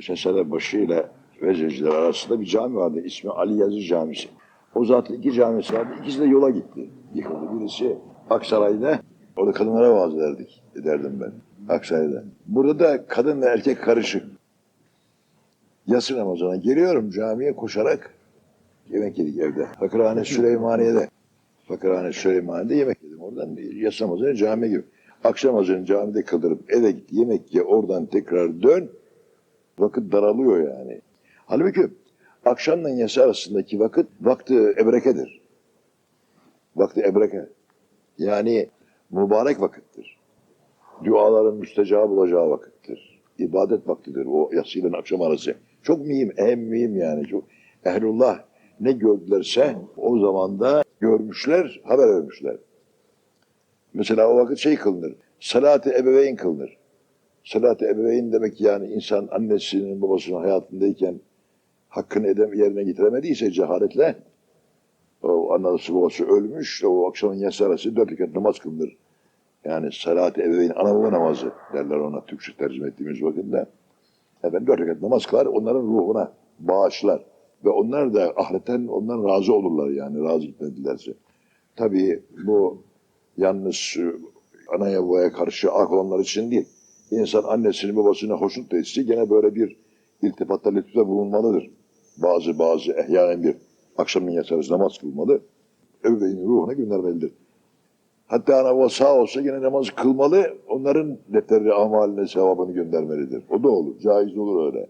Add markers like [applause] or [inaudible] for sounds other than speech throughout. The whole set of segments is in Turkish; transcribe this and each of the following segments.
Sesele başı ile Vezirciler arasında bir cami vardı. İsmi Ali Yazı Camisi. O zatın iki camisi vardı. İkisi de yola gitti. Yıkıldı. Birisi Aksaray'da. Orada kadınlara vaaz ederdik. Ederdim ben. Aksaray'da. Burada da kadın ve erkek karışık. Yatsı namazına geliyorum camiye koşarak yemek yedik evde. Fakirhane Süleymaniye'de. Fakirhane Süleymaniye'de yemek yedim. Oradan yatsı namazına camiye girdim. Akşam namazını camide kıldırıp eve git yemek ye oradan tekrar dön. Vakit daralıyor yani. Halbuki akşamla yatsı arasındaki vakit vakti ebrekedir. Vakti ebreke. Yani mübarek vakittir. Duaların müstecab olacağı vakittir. İbadet vaktidir o yatsıyla akşam arası. Çok mühim, en mühim yani. Çok, ehlullah ne gördülerse o zaman da görmüşler, haber vermişler. Mesela o vakit şey kılınır. Salat-ı ebeveyn kılınır. Salat-ı ebeveyn demek yani insan annesinin babasının hayatındayken hakkını edem yerine getiremediyse cehaletle o annesi babası ölmüş o akşamın yatsı arası dört rekat namaz kılınır. Yani salat-ı ebeveyn ana baba namazı derler ona Türkçe tercüme ettiğimiz vakitte. Efendim dört rekat namaz kılar onların ruhuna bağışlar. Ve onlar da ahiretten ondan razı olurlar yani razı gitmedilerse. Tabii bu yalnız e, anaya babaya karşı ak olanlar için değil. İnsan annesini babasını hoşnut da etse gene böyle bir iltifatta lütufta bulunmalıdır. Bazı bazı ehyanen bir akşamın yatarız namaz kılmalı. Ebeveynin ruhuna göndermelidir. Hatta ana baba sağ olsa yine namaz kılmalı. Onların defterleri amaline sevabını göndermelidir. O da olur. Caiz olur öyle.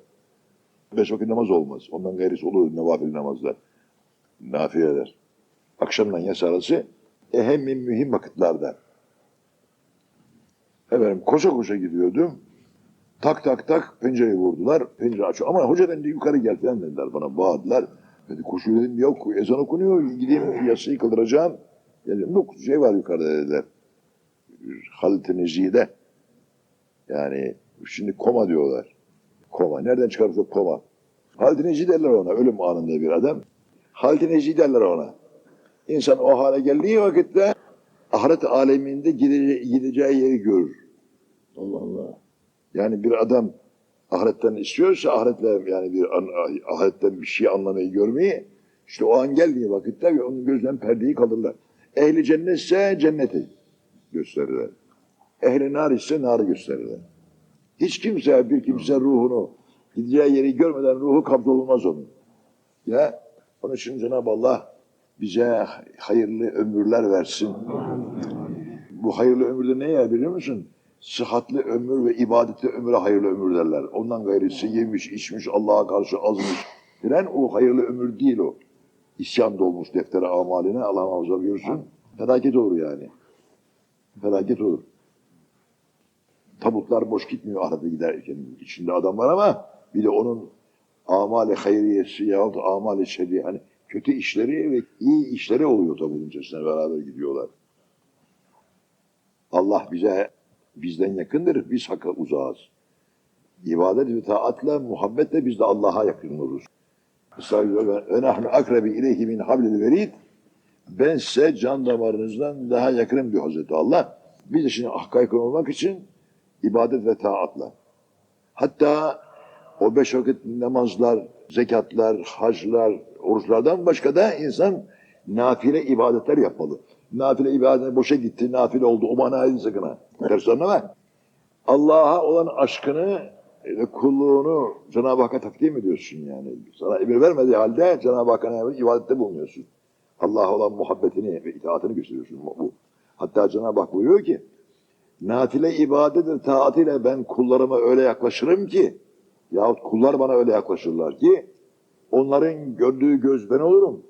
Beş vakit namaz olmaz. Ondan gayrisi olur nevafil namazlar. Nafileler. Akşamdan yatsı arası ehem mühim vakitlerde. Efendim koşa koşa gidiyordum. Tak tak tak pencereyi vurdular. Pencere açıyor. Ama hoca dedi yukarı gel falan dediler bana. Bağırdılar. Dedi koşu dedim yok ezan okunuyor. Gideyim yatsıyı kıldıracağım. Dedim yok şey var yukarıda dediler. Halit-i Nezi'de. Yani şimdi koma diyorlar. Koma. Nereden çıkarmış o koma? Halit-i Nezi derler ona. Ölüm anında bir adam. Halit-i Nezi derler ona. İnsan o hale geldiği vakitte ahiret aleminde gidece- gideceği yeri görür. Allah Allah. Yani bir adam ahiretten istiyorsa ahiretle yani bir an, ahiretten bir şey anlamayı görmeyi işte o an geldiği vakitte onun gözden perdeyi kaldırırlar. Ehli cennetse cenneti gösterirler. Ehli nar ise narı gösterirler. Hiç kimse bir kimse ruhunu gideceği yeri görmeden ruhu kabzolunmaz onun. Ya onun için Cenab-ı Allah bize hayırlı ömürler versin. Bu hayırlı ömürde ne yer biliyor musun? Sıhhatli ömür ve ibadetli ömüre hayırlı ömür derler. Ondan gayrisi yemiş, içmiş, Allah'a karşı azmış. Filan o hayırlı ömür değil o. İsyan dolmuş deftere amaline Allah muhafaza buyursun. Felaket olur yani. Felaket olur. Tabutlar boş gitmiyor ahirete giderken. İçinde adam var ama bir de onun amali hayriyesi yahut amali şerri hani kötü işleri ve iyi işleri oluyor tabutun içerisine beraber gidiyorlar. Allah bize bizden yakındır, biz hakka uzağız. İbadet ve taatla, muhabbetle biz de Allah'a yakın oluruz. Nahnu akrebi ileyhi min hablil verid. Ben size can damarınızdan daha yakınım diyor Hazreti Allah. Biz de şimdi hakka yakın olmak için ibadet ve taatla. Hatta o beş vakit namazlar, zekatlar, haclar, oruçlardan başka da insan nafile ibadetler yapmalı. Nafile ibadet boşa gitti, nafile oldu. O manayı sakın ha. Ters anlama. Allah'a olan aşkını ve kulluğunu Cenab-ı Hakk'a takdim ediyorsun yani. Sana emir vermediği halde Cenab-ı Hakk'a ibadette bulunuyorsun. Allah'a olan muhabbetini ve itaatini gösteriyorsun. Bu. Hatta Cenab-ı Hak buyuruyor ki nafile ibadetir taatiyle ben kullarıma öyle yaklaşırım ki yahut kullar bana öyle yaklaşırlar ki onların gördüğü göz ben olurum.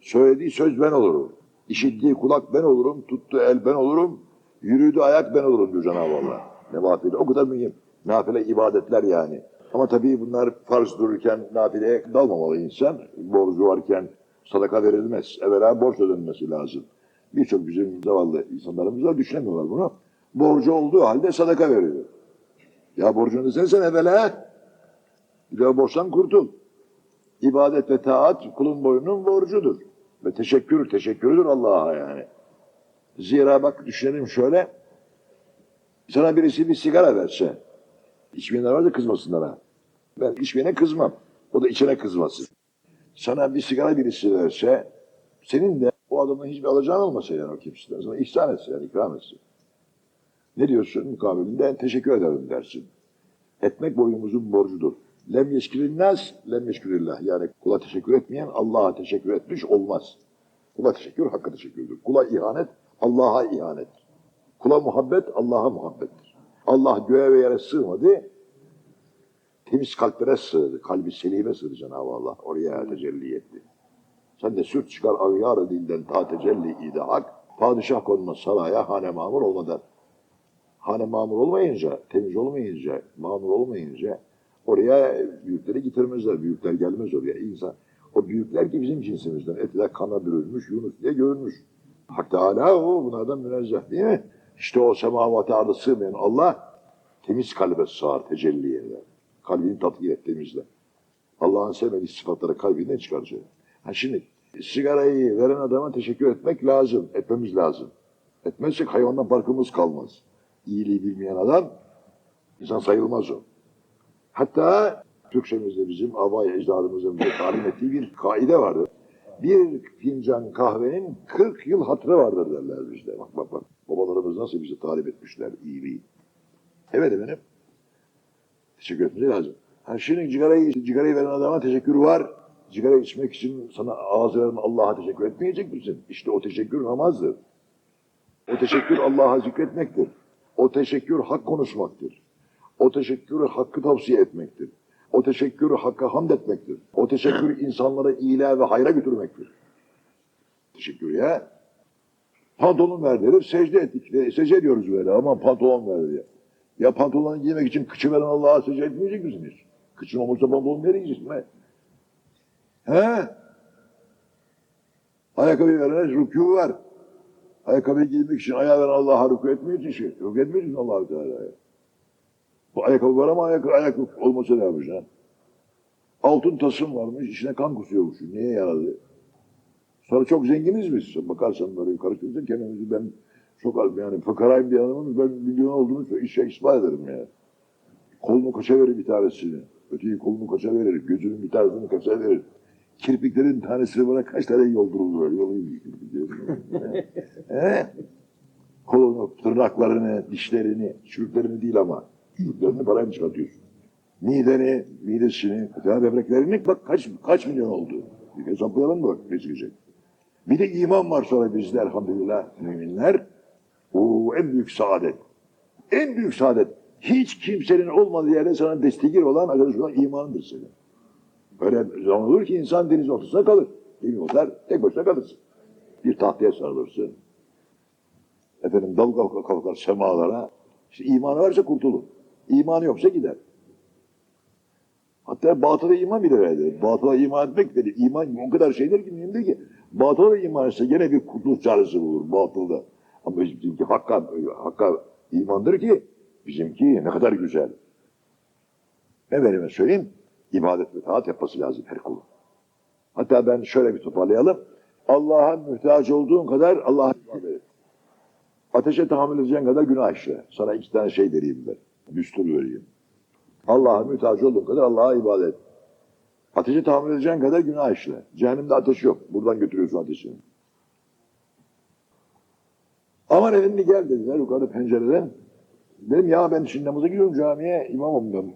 Söylediği söz ben olurum. İşittiği kulak ben olurum. Tuttuğu el ben olurum. Yürüdüğü ayak ben olurum diyor Cenab-ı Allah. Nebatiyle. O kadar mühim. Nafile ibadetler yani. Ama tabii bunlar farz dururken nafileye dalmamalı insan. Borcu varken sadaka verilmez. Evvela borç ödenmesi lazım. Birçok bizim zavallı insanlarımız da düşünemiyorlar bunu. Borcu olduğu halde sadaka veriyor. Ya borcunu sen evvela bir de borçtan kurtul. İbadet ve taat kulun boyunun borcudur. Ve teşekkür, teşekkürüdür Allah'a yani. Zira bak düşünelim şöyle. Sana birisi bir sigara verse, içmeyenler var da kızmasınlar ha. Ben içmeyene kızmam. O da içene kızmasın. Sana bir sigara birisi verse, senin de o adamın hiçbir alacağın olmasa yani o kimseden. Sana ihsan etsin yani ikram etsin. Ne diyorsun mukabilinde? Teşekkür ederim dersin. Etmek boyumuzun borcudur. Lem yeşkirilnaz, lem yeşkirillah. Yani kula teşekkür etmeyen Allah'a teşekkür etmiş olmaz. Kula teşekkür hakka teşekkürdür. Kula ihanet Allah'a ihanet. Kula muhabbet Allah'a muhabbettir. Allah göğe ve yere sığmadı. Temiz kalplere sığdı. Kalbi selime sığdı Cenab-ı Allah. Oraya tecelli etti. Sen de sürt çıkar ağyar dilden ta tecelli idi hak. Padişah konmaz saraya hane mamur olmadan. Hane mamur olmayınca, temiz olmayınca, mamur olmayınca oraya büyükleri getirmezler. Büyükler gelmez oraya. İnsan, o büyükler ki bizim cinsimizden. Etiler kana bürünmüş, Yunus diye görünmüş. Hak Teala o bunlardan münezzeh değil mi? İşte o semavat ardı sığmayan Allah temiz kalbe sığar, tecelli eder. Kalbini tatmin et, temizle. Allah'ın sevmediği sıfatları kalbinden çıkaracak. Ha şimdi sigarayı veren adama teşekkür etmek lazım, etmemiz lazım. Etmezsek hayvandan farkımız kalmaz. İyiliği bilmeyen adam insan sayılmaz o. Hatta Türkçemizde bizim abay ecdadımızın bize talim ettiği bir kaide vardır. Bir fincan kahvenin 40 yıl hatırı vardır derler bizde. Bak bak bak. Babalarımız nasıl bize tarif etmişler iyiliği. Evet efendim. Teşekkür etmesi lazım. Ha şimdi cigarayı, cigarayı veren adama teşekkür var. Sigara içmek için sana ağız veren Allah'a teşekkür etmeyecek misin? İşte o teşekkür namazdır. O teşekkür Allah'a zikretmektir. O teşekkür hak konuşmaktır. O teşekkür hakkı tavsiye etmektir. O teşekkür hakka hamd etmektir. O teşekkür [clears throat] insanları iyiliğe ve hayra götürmektir. Teşekkür ya. Pantolon ver dedim, secde ettik. E, Secde ediyoruz böyle ama pantolon ver diye. Ya pantolonu giymek için kıçı veren Allah'a secde etmeyecek misiniz? Kıçın olmazsa pantolon nereye gideceksin? be? He? Ayakkabı verene rükû var. Ayakkabı giymek için ayağı veren Allah'a rükû şey. Rükû etmiyor için Allah-u Teala'ya. Bu ayakkabı var ama ayak, ayak olmasa ne yapacaksın? Altın tasım varmış, içine kan kusuyormuş. Niye yaradı? Sonra çok zenginiz biz. Bakarsan böyle karıştırırsan kendimizi ben çok yani fakarayım diye adamın ben milyon olduğunu işe ispat ederim ya. Kolunu kaça verir bir tanesini. Öteki kolunu kaça verir. Gözünün bir tanesini kaça verir. Kirpiklerin tanesini bana kaç tane yoldurulur böyle. Yolayım kirpiklerini. [laughs] He? Kolunu, tırnaklarını, dişlerini, çürüklerini değil ama. Çürüklerini parayla çıkartıyorsun. Mideni, midesini, ya böbreklerini bak kaç kaç milyon oldu. Bir hesaplayalım mı ne çıkacak? Bir de iman var sonra bizde elhamdülillah müminler. O en büyük saadet. En büyük saadet. Hiç kimsenin olmadığı yerde sana destekir olan arkadaş olan imanındır senin. Öyle zaman olur ki insan deniz ortasında kalır. Deniz olsa tek başına kalırsın. Bir tahtaya sarılırsın. Efendim dal kalkar, kalkar semalara. İşte imanı varsa kurtulur. İmanı yoksa gider. Hatta batıla iman bile verdi. Batıla iman etmek dedi. İman o kadar şeyler ki mühimdir ki. Batıla iman etse gene bir kurtuluş çaresi bulur batılda. Ama bizimki hakka, hakka imandır ki bizimki ne kadar güzel. Efendime söyleyeyim, ibadet ve taat yapması lazım her kulun. Hatta ben şöyle bir toparlayalım. Allah'a mühtaç olduğun kadar Allah'a ibadet et. Ateşe tahammül edeceğin kadar günah işle. Sana iki tane şey vereyim ben. Düstur vereyim. Allah'a mühtaç olduğun kadar Allah'a ibadet. et. Ateşe tahammül edeceğin kadar günah işle. Cehennemde ateş yok. Buradan götürüyorsun ateşini. Aman efendi gel dediler yukarı pencereden. Dedim ya ben şimdi namaza gidiyorum camiye imamım ben.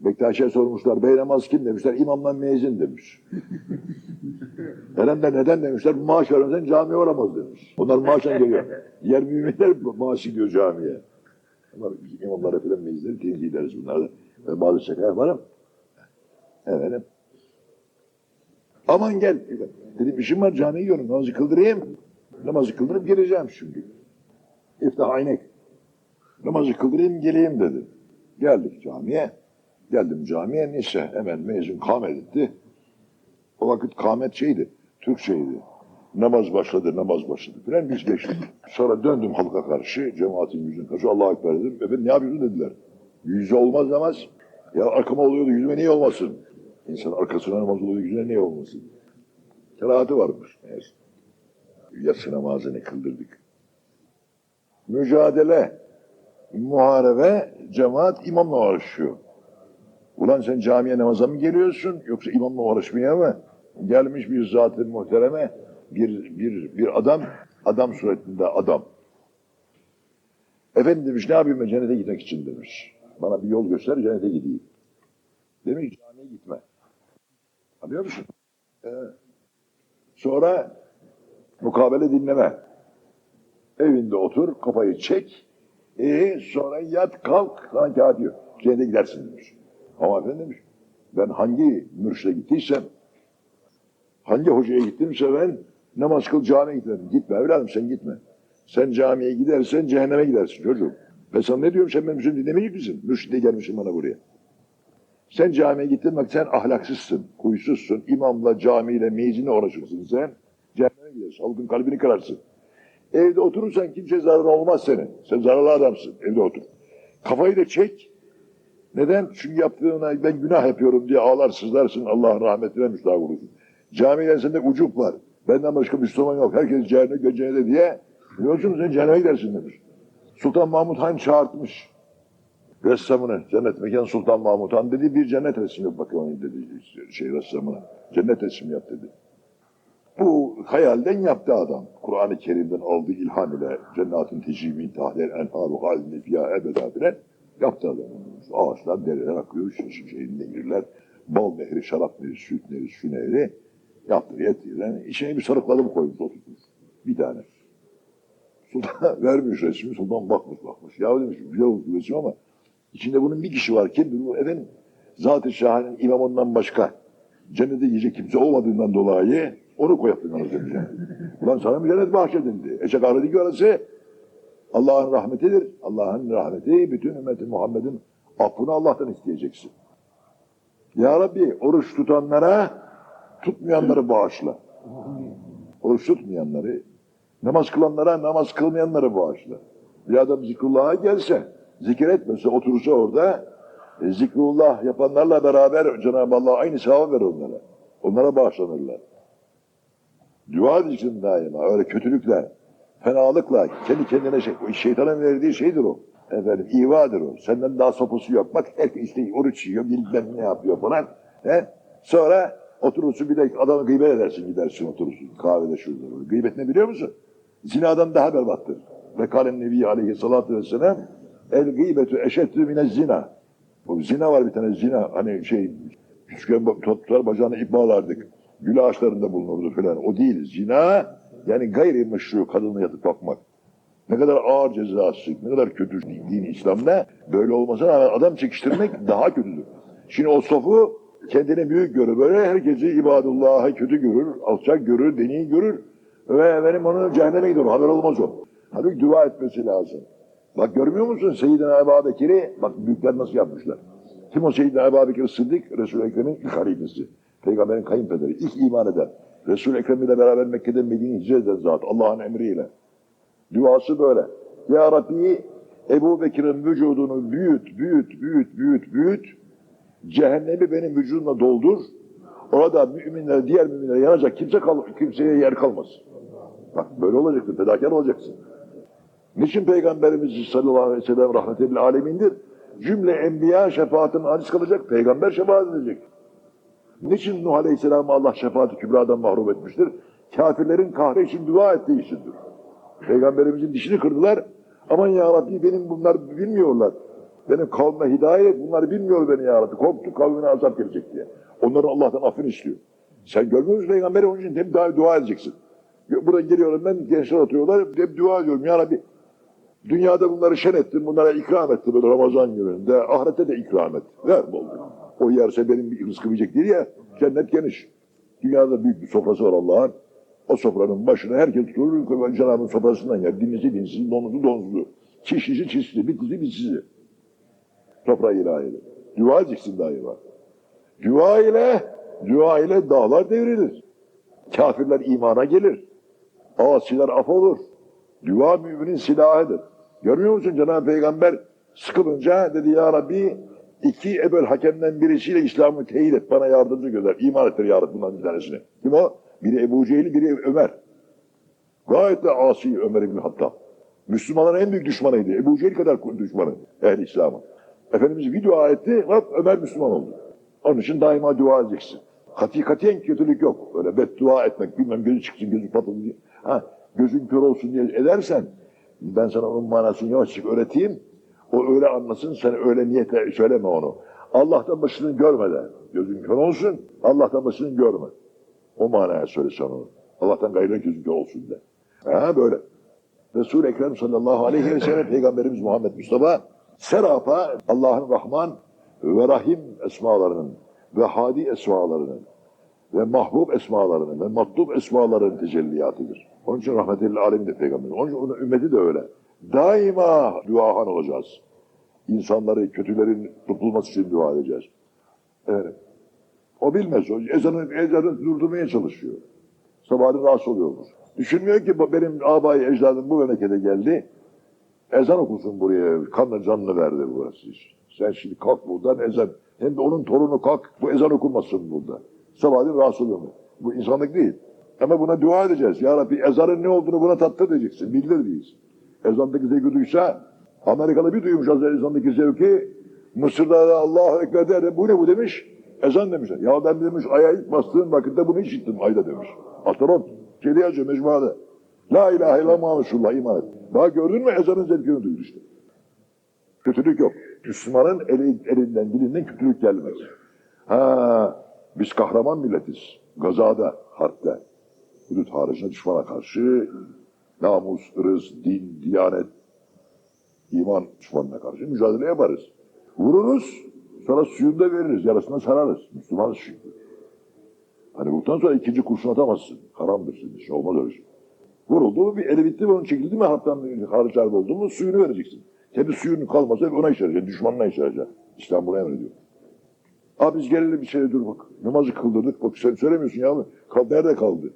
Bektaşi'ye sormuşlar bey namaz kim demişler imamdan mezun demiş. [laughs] Eren de neden demişler maaş vermesen camiye olamaz demiş. Onlar maaştan geliyor. Diğer müminler maaş gidiyor camiye. Ama imamlara falan meclisleri tenzih ederiz bunlarda. Ben bazı şaka yaparım. Efendim. Aman gel. Dedim işim var camiye gidiyorum namazı kıldırayım. Namazı kıldırıp geleceğim şimdi. İftah aynek. Namazı kıldırayım geleyim dedi. Geldik camiye. Geldim camiye neyse hemen mezun kâmet etti. O vakit kâmet şeydi, Türkçeydi. Namaz başladı, namaz başladı filan biz geçtik. Sonra döndüm halka karşı, cemaatin yüzüne karşı Allah'a ekber dedim. Efendim ne yapıyorsun dediler. Yüzü olmaz namaz. Ya arkama oluyordu yüzüme niye olmasın? İnsan arkasına namaz oluyor yüzüne niye olmasın? Kerahatı varmış. Neyse. Yatsı namazını kıldırdık. Mücadele, muharebe, cemaat imamla uğraşıyor. Ulan sen camiye namaza mı geliyorsun yoksa imamla uğraşmaya mı? Gelmiş bir zat-ı muhtereme bir, bir, bir adam, adam suretinde adam. Efendim demiş ne yapayım ben cennete gitmek için demiş. Bana bir yol göster cennete gideyim. Demiş camiye gitme. Anlıyor musun? Ee, sonra mukabele dinleme. Evinde otur, kafayı çek. E sonra yat kalk sanki diyor. Cennete gidersin demiş. Ama efendim demiş. Ben hangi mürşide gittiysem, hangi hocaya gittimse ben namaz kıl camiye gitmedim. Gitme evladım sen gitme. Sen camiye gidersen cehenneme gidersin çocuğum. Ben sana ne diyorum sen benim sözümü dinlemeyecek misin? Mürşide gelmişsin bana buraya. Sen camiye gittin bak sen ahlaksızsın, huysuzsun, imamla, camiyle, meyzinle uğraşırsın sen. Cehenneme gidersin, halkın kalbini kırarsın. Evde oturursan kimse zararı olmaz senin. Sen zararlı adamsın, evde otur. Kafayı da çek. Neden? Çünkü yaptığına ben günah yapıyorum diye ağlar sızlarsın, Allah'ın rahmetine müstahak olursun. Camiden sende ucup var. Benden başka Müslüman yok. Herkes cehenneme göceğine diye. Biliyorsunuz sen cehenneme gidersin demiş. Sultan Mahmut Han çağırtmış ressamını, cennet mekan Sultan Mahmut Han dedi bir cennet resmi yap bakayım dedi şey ressamına. Cennet resmi yap dedi. Bu hayalden yaptı adam. Kur'an-ı Kerim'den aldığı ilham ile cennetin tecrübi intihadel enharu halini fiyâ ebedâ bilen yaptı adam. Ağaçlar, dereler akıyor, şey, şeyin nehirler, bal nehri, şarap nehri, süt nehri, su nehri yaptı, yetti. Yani içine bir sarıkladı mı koymuş, oturtmuş. Bir tane. Sultan [laughs] vermiş resmi, sultan bakmış bakmış. Ya demiş, güzel oldu resim ama içinde bunun bir kişi var. Kim? Bu efendim, Zat-ı Şahan'ın imamından başka cennete yiyecek kimse olmadığından dolayı onu koyattın onu demiş. Ulan sana bir cennet bahşedildi. Eşek ağrıdı ki orası Allah'ın rahmetidir. Allah'ın rahmeti bütün ümmeti Muhammed'in affını Allah'tan isteyeceksin. Ya Rabbi oruç tutanlara tutmayanları bağışla. Oruç tutmayanları, namaz kılanlara namaz kılmayanları bağışla. Bir adam zikrullah'a gelse, zikir etmese, otursa orada, e, zikrullah yapanlarla beraber Cenab-ı Allah aynı sevabı verir onlara. Onlara bağışlanırlar. Dua edeceksin daima. Öyle kötülükle, fenalıkla, kendi kendine şey, şeytanın verdiği şeydir o. Efendim, ivadır o. Senden daha sopusu yok. Bak herkes işte oruç yiyor, bilmem ne yapıyor falan. He? Sonra oturursun bir de adamı gıybet edersin gidersin oturursun kahvede şurada. Gıybet ne biliyor musun? Zinadan daha berbattır. Ve kâlen nebi aleyhissalatü vesselam el gıybetu eşeddü mine zina. O zina var bir tane zina. Hani şey küçükken tutar bacağına ip bağlardık. Gül ağaçlarında bulunurdu falan. O değil. Zina yani gayri meşru kadınla yatıp bakmak. Ne kadar ağır cezası, ne kadar kötü din İslam'da böyle olmasa rağmen adam çekiştirmek daha kötüdür. Şimdi o sofu kendini büyük görür. Böyle herkesi ibadullah'a kötü görür, alçak görür, deni görür. Ve benim onu cehenneme gidiyor. Haber olmaz o. Halbuki dua etmesi lazım. Bak görmüyor musun Seyyidina Ebu Bekir'i? Bak büyükler nasıl yapmışlar. Kim o Seyyidina Ebu Bekir Sıddık? Resul-i Ekrem'in ilk halifesi. Peygamberin kayınpederi. ilk iman eden. Resul-i Ekrem ile beraber Mekke'den Medine'ye hicret eden zat. Allah'ın emriyle. Duası böyle. Ya Rabbi Ebu Bekir'in vücudunu büyüt, büyüt, büyüt, büyüt, büyüt. Cehennemi benim vücudumla doldur. Orada müminler, diğer müminler yanacak. Kimse kal kimseye yer kalmaz. Bak böyle olacaksın, fedakar olacaksın. Niçin Peygamberimiz sallallahu aleyhi ve sellem rahmetel alemindir? Cümle enbiya şefaatin aciz kalacak, peygamber şefaat edecek. Niçin Nuh Aleyhisselam'ı Allah şefaati kübradan mahrum etmiştir? Kafirlerin kahre için dua ettiği içindir. Peygamberimizin dişini kırdılar. Aman ya Rabbi benim bunlar bilmiyorlar. Benim kavme hidayet bunlar bilmiyor beni ya Rabbi. Korktu kavmine azap gelecek diye. Onların Allah'tan affını istiyor. Sen görmüyor musun peygamberi onun için hep daha dua edeceksin. Buradan geliyorum ben gençler oturuyorlar hep dua ediyorum ya Rabbi. Dünyada bunları şen ettin, bunlara ikram etti böyle Ramazan gününde. Ahirette de ikram et. Ver bol. O yerse benim bir rızkım yiyecek değil ya. Cennet geniş. Dünyada büyük bir sofrası var Allah'ın. O sofranın başına herkes tutur, Cenab-ı sofrasından yer. Dinlisi dinsiz, donuzu donuzlu. Çişlisi çişli, bitlisi bitsizi. Sofra ilahiyle. Dua edeceksin daima. Dua ile, dua ile dağlar devrilir. Kafirler imana gelir. Asiler af olur. Dua müminin silahıdır. Görmüyor musun Cenab-ı Peygamber sıkılınca dedi ya Rabbi iki Ebel Hakem'den birisiyle İslam'ı teyit et bana yardımcı gönder. İman ettir ya Rabbi bir tanesini. Kim o? Biri Ebu Cehil, biri Ömer. Gayet de asi Ömer İbni Hattab. Müslümanların en büyük düşmanıydı. Ebu Cehil kadar düşmanı ehl İslam'ın. Efendimiz bir dua etti, bak Ömer Müslüman oldu. Onun için daima dua edeceksin. Kati katiyen kötülük yok. Öyle beddua etmek, bilmem gözü çıksın, gözü patladı diye. Ha, gözün kör olsun diye edersen, ben sana onun manasını yavaşça öğreteyim. O öyle anlasın, sen öyle niyetle söyleme onu. Allah'tan başını görme de. Gözün kör olsun, Allah'tan başını görme. O manaya söylesen onu. Allah'tan gayrı gözün kör olsun de. Ha böyle. Resul-i Ekrem sallallahu aleyhi ve sellem Peygamberimiz Muhammed Mustafa serapa Allah'ın Rahman ve Rahim esmalarının ve Hadi esmalarının ve mahbub esmalarının ve matlub esmalarının tecelliyatıdır. Onun için rahmetil alemindir Peygamber. Onun için onun ümmeti de öyle. Daima duahan olacağız. İnsanları, kötülerin tutulması için dua edeceğiz. Evet. O bilmez. O ezanı, ezanı durdurmaya çalışıyor. Sabahleyin rahatsız oluyormuş. Düşünmüyor ki benim abayı ecdadım bu memlekete geldi. Ezan okusun buraya. Kanla canını verdi burası. Sen şimdi kalk buradan ezan. Hem de onun torunu kalk. Bu ezan okunmasın burada. Sabahleyin rahatsız oluyor. Bu insanlık değil. Ama buna dua edeceğiz. Ya Rabbi ezanın ne olduğunu buna tattır diyeceksin. Bildir diyeceksin. Ezandaki zevki duysa Amerikalı bir duymuş ezandaki zevki Mısır'da da Allahu Ekber der. Bu ne bu demiş? Ezan demişler. Ya ben demiş aya ilk bastığım vakitte bunu işittim ayda demiş. Atarot. Şeyde yazıyor mecmuada. La ilahe illallah Resulullah iman et. Bak gördün mü ezanın zevkini duydu işte. Kötülük yok. Müslümanın eli, elinden dilinden kötülük gelmez. Ha, biz kahraman milletiz. Gazada, harpte. Hudut haricinde düşmana karşı namus, ırız, din, diyanet, iman düşmanına karşı mücadele yaparız. Vururuz, sonra suyunu da veririz, yarısına sararız. Müslümanız çünkü. Hani vurduktan sonra ikinci kurşun atamazsın. Haramdır senin için, olmaz öyle şey. Vuruldu bir eli bitti onun çekildi mi harpten hariç harp oldu mu suyunu vereceksin. Kendi suyun kalmasa ona işareceksin, düşmanına işareceksin. İslam bunu emrediyor. Abi biz gelelim bir şeye dur bak. Namazı kıldırdık. Bak sen söylemiyorsun ya. Kal, nerede kaldı?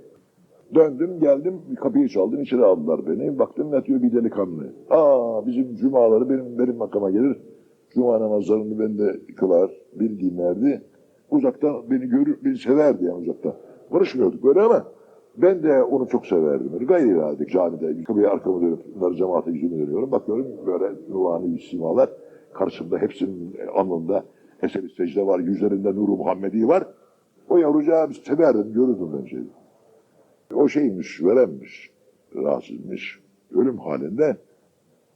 Döndüm geldim kapıyı çaldım içeri aldılar beni. Baktım yatıyor bir delikanlı. Aa bizim cumaları benim benim makama gelir. Cuma namazlarını ben de kılar. Bildiğimlerdi. Uzaktan beni görür, beni severdi yani uzaktan. Barışmıyorduk böyle ama ben de onu çok severdim. Böyle gayri iradik camide. Kapıya arkamı dönüp bunları cemaate yüzümü dönüyorum. Bakıyorum böyle nurani simalar. Karşımda hepsinin alnında eseri secde var. Yüzlerinde nuru Muhammedi var. O yavrucağı severdim, görürdüm ben şeyi. O şeymiş, veremmiş, rahatsızmış, ölüm halinde.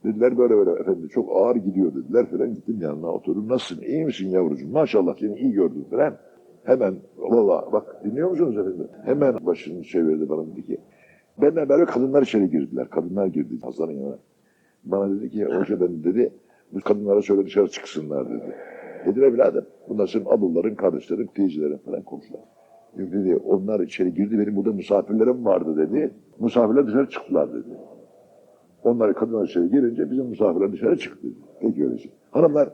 Dediler böyle böyle efendim çok ağır gidiyor dediler falan. Gittim yanına oturdum. Nasılsın, iyi misin yavrucuğum? Maşallah seni iyi gördüm falan. Hemen valla bak dinliyor musunuz efendim? Hemen başını çevirdi bana dedi ki. Benimle beraber kadınlar içeri girdiler. Kadınlar girdi Hasan'ın yanına. Bana dedi ki hoca ben dedi bu kadınlara söyle dışarı çıksınlar dedi. Dedim evladım bunlar senin ablaların, kardeşlerin, teyzelerin falan komşular. Dedi onlar içeri girdi benim burada misafirlerim vardı dedi. Misafirler dışarı çıktılar dedi. Onlar kadınlar içeri girince bizim misafirler dışarı çıktı dedi. Peki öyleyse. Hanımlar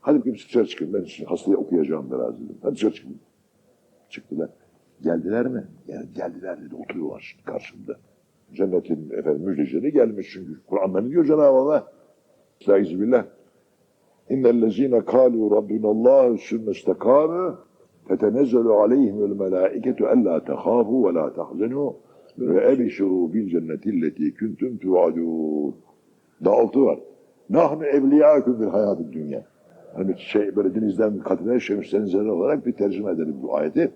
hadi bakayım dışarı çıkın ben şimdi hastaya okuyacağım biraz dedim. Hadi dışarı çıkın. Çıktılar. Geldiler mi? Yani geldiler dedi oturuyorlar şimdi karşımda. Cennetin efendim müjdecileri gelmiş çünkü. Kur'an'da ne diyor Cenab-ı Allah? Estaizu billah. İnnellezine kâlu rabbinallâhu sümme istekâmû tetenezzelu aleyhimul melâiketu ellâ tehâfû ve lâ tahzenû ve ebşirû bil cennetilleti kuntum tuadûn. Daha altı var. Nahnu evliyâküm bil hayâtı dünya. Hani şey böyle denizden katine şemslerin zerre olarak bir tercüme edelim bu ayeti.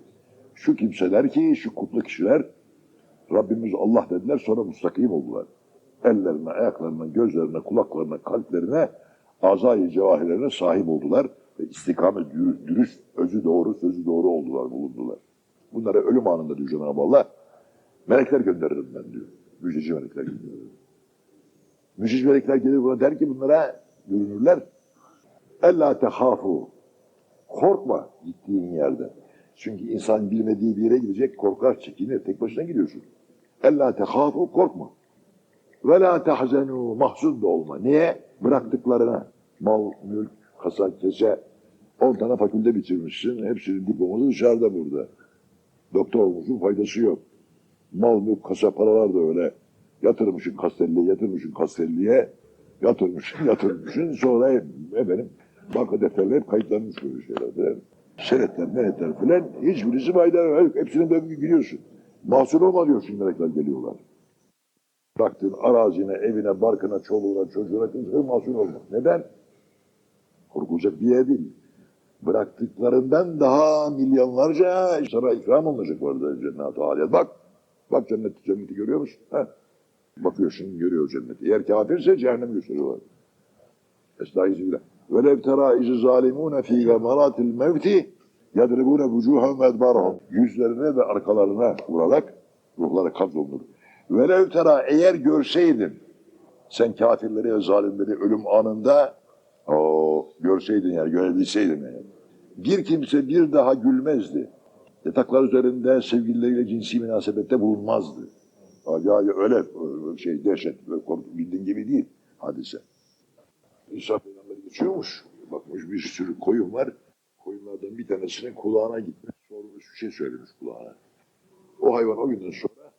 Şu kimseler ki, şu kutlu kişiler Rabbimiz Allah dediler sonra mustakim oldular. Ellerine, ayaklarına, gözlerine, kulaklarına, kalplerine, azayı cevahirlerine sahip oldular ve istikamet, dürü- dürüst, özü doğru, sözü doğru oldular, bulundular. Bunlara ölüm anında diyor Cenab-ı Allah, melekler gönderirim ben diyor. Müjdeci melekler gönderirim. Müjdeci melekler gelir buna der ki bunlara görünürler. Ella tehafu. Korkma gittiğin yerde. Çünkü insan bilmediği bir yere gidecek, korkar, çekinir. Tek başına gidiyorsun. Ella tehafu, korkma. Ve la tahzenu, mahzun da olma. Niye? Bıraktıklarına. Mal, mülk, kasa, kese. 10 tane fakülte bitirmişsin. Hepsinin diploması dışarıda burada. Doktor olmuşsun, faydası yok. Mal, mülk, kasa, paralar da öyle. Yatırmışsın kastelliye, yatırmışsın kastelliye. Yatırmışsın, yatırmışsın. Sonra efendim banka defterleri hep kayıtlanmış böyle şeyler. Falan. Senetler, menetler filan hiçbirisi fayda yok. Hepsinin döngü gidiyorsun. Mahsul olma diyorsun melekler geliyorlar. Baktın arazine, evine, barkına, çoluğuna, çocuğuna kimse mahsul olma. Neden? Korkulacak bir yer değil. Bıraktıklarından daha milyonlarca sana ikram olacak orada cennet-i aliyet. Bak, bak cennet, cenneti görüyor musun? Heh. Bakıyorsun görüyor cenneti. Eğer kafirse cehennem gösteriyorlar. Estağfirullah. Velev tera izi zalimune fî gamaratil mevti yadribune vucuhum edbarahum. Yüzlerine ve arkalarına vurarak ruhları kabzolunur. Velev tera eğer görseydin sen kafirleri ve zalimleri ölüm anında o görseydin yani görebilseydin yani. Bir kimse bir daha gülmezdi. Yataklar üzerinde sevgilileriyle cinsi münasebette bulunmazdı. Ya, ya öyle şey dehşet, bildiğin gibi değil hadise. Peygamber geçiyormuş. Bakmış bir sürü koyun var. Koyunlardan bir tanesinin kulağına gitmiş. Sormuş bir şey söylemiş kulağına. O hayvan o günden sonra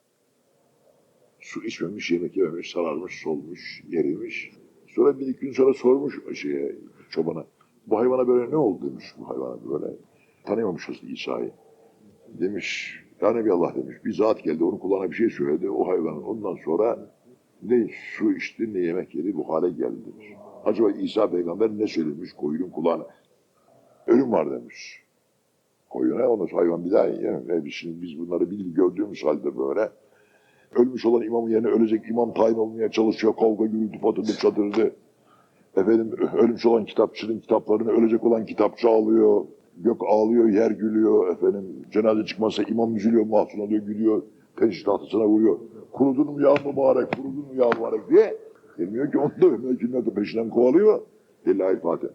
su içmemiş, yemek yememiş, sararmış, solmuş, gerilmiş. Sonra bir iki gün sonra sormuş şeye, çobana. Bu hayvana böyle ne oldu demiş bu hayvana böyle. Tanıyamamış aslında İsa'yı. Demiş, ya Nebi Allah demiş. Bir zat geldi onun kulağına bir şey söyledi. O hayvanın ondan sonra ne su içti ne yemek yedi bu hale geldi demiş. Acaba İsa peygamber ne söylemiş koyunun kulağına? Ölüm var demiş. Koyuna sonra hayvan bir daha yemem. Biz, şimdi biz bunları bilir gördüğümüz halde böyle. Ölmüş olan imamın yerine ölecek imam tayin olmaya çalışıyor. Kavga gürültü patırdı çatırdı. Efendim ölmüş olan kitapçının kitaplarını ölecek olan kitapçı ağlıyor. Gök ağlıyor, yer gülüyor. Efendim cenaze çıkmazsa imam üzülüyor, mahzun oluyor, gülüyor. Pençe tahtasına vuruyor. Kurudun mu ya mübarek, kurudun mu ya mübarek diye. Demiyor ki onu da mümkünler de peşinden kovalıyor. Lillahi Fatiha.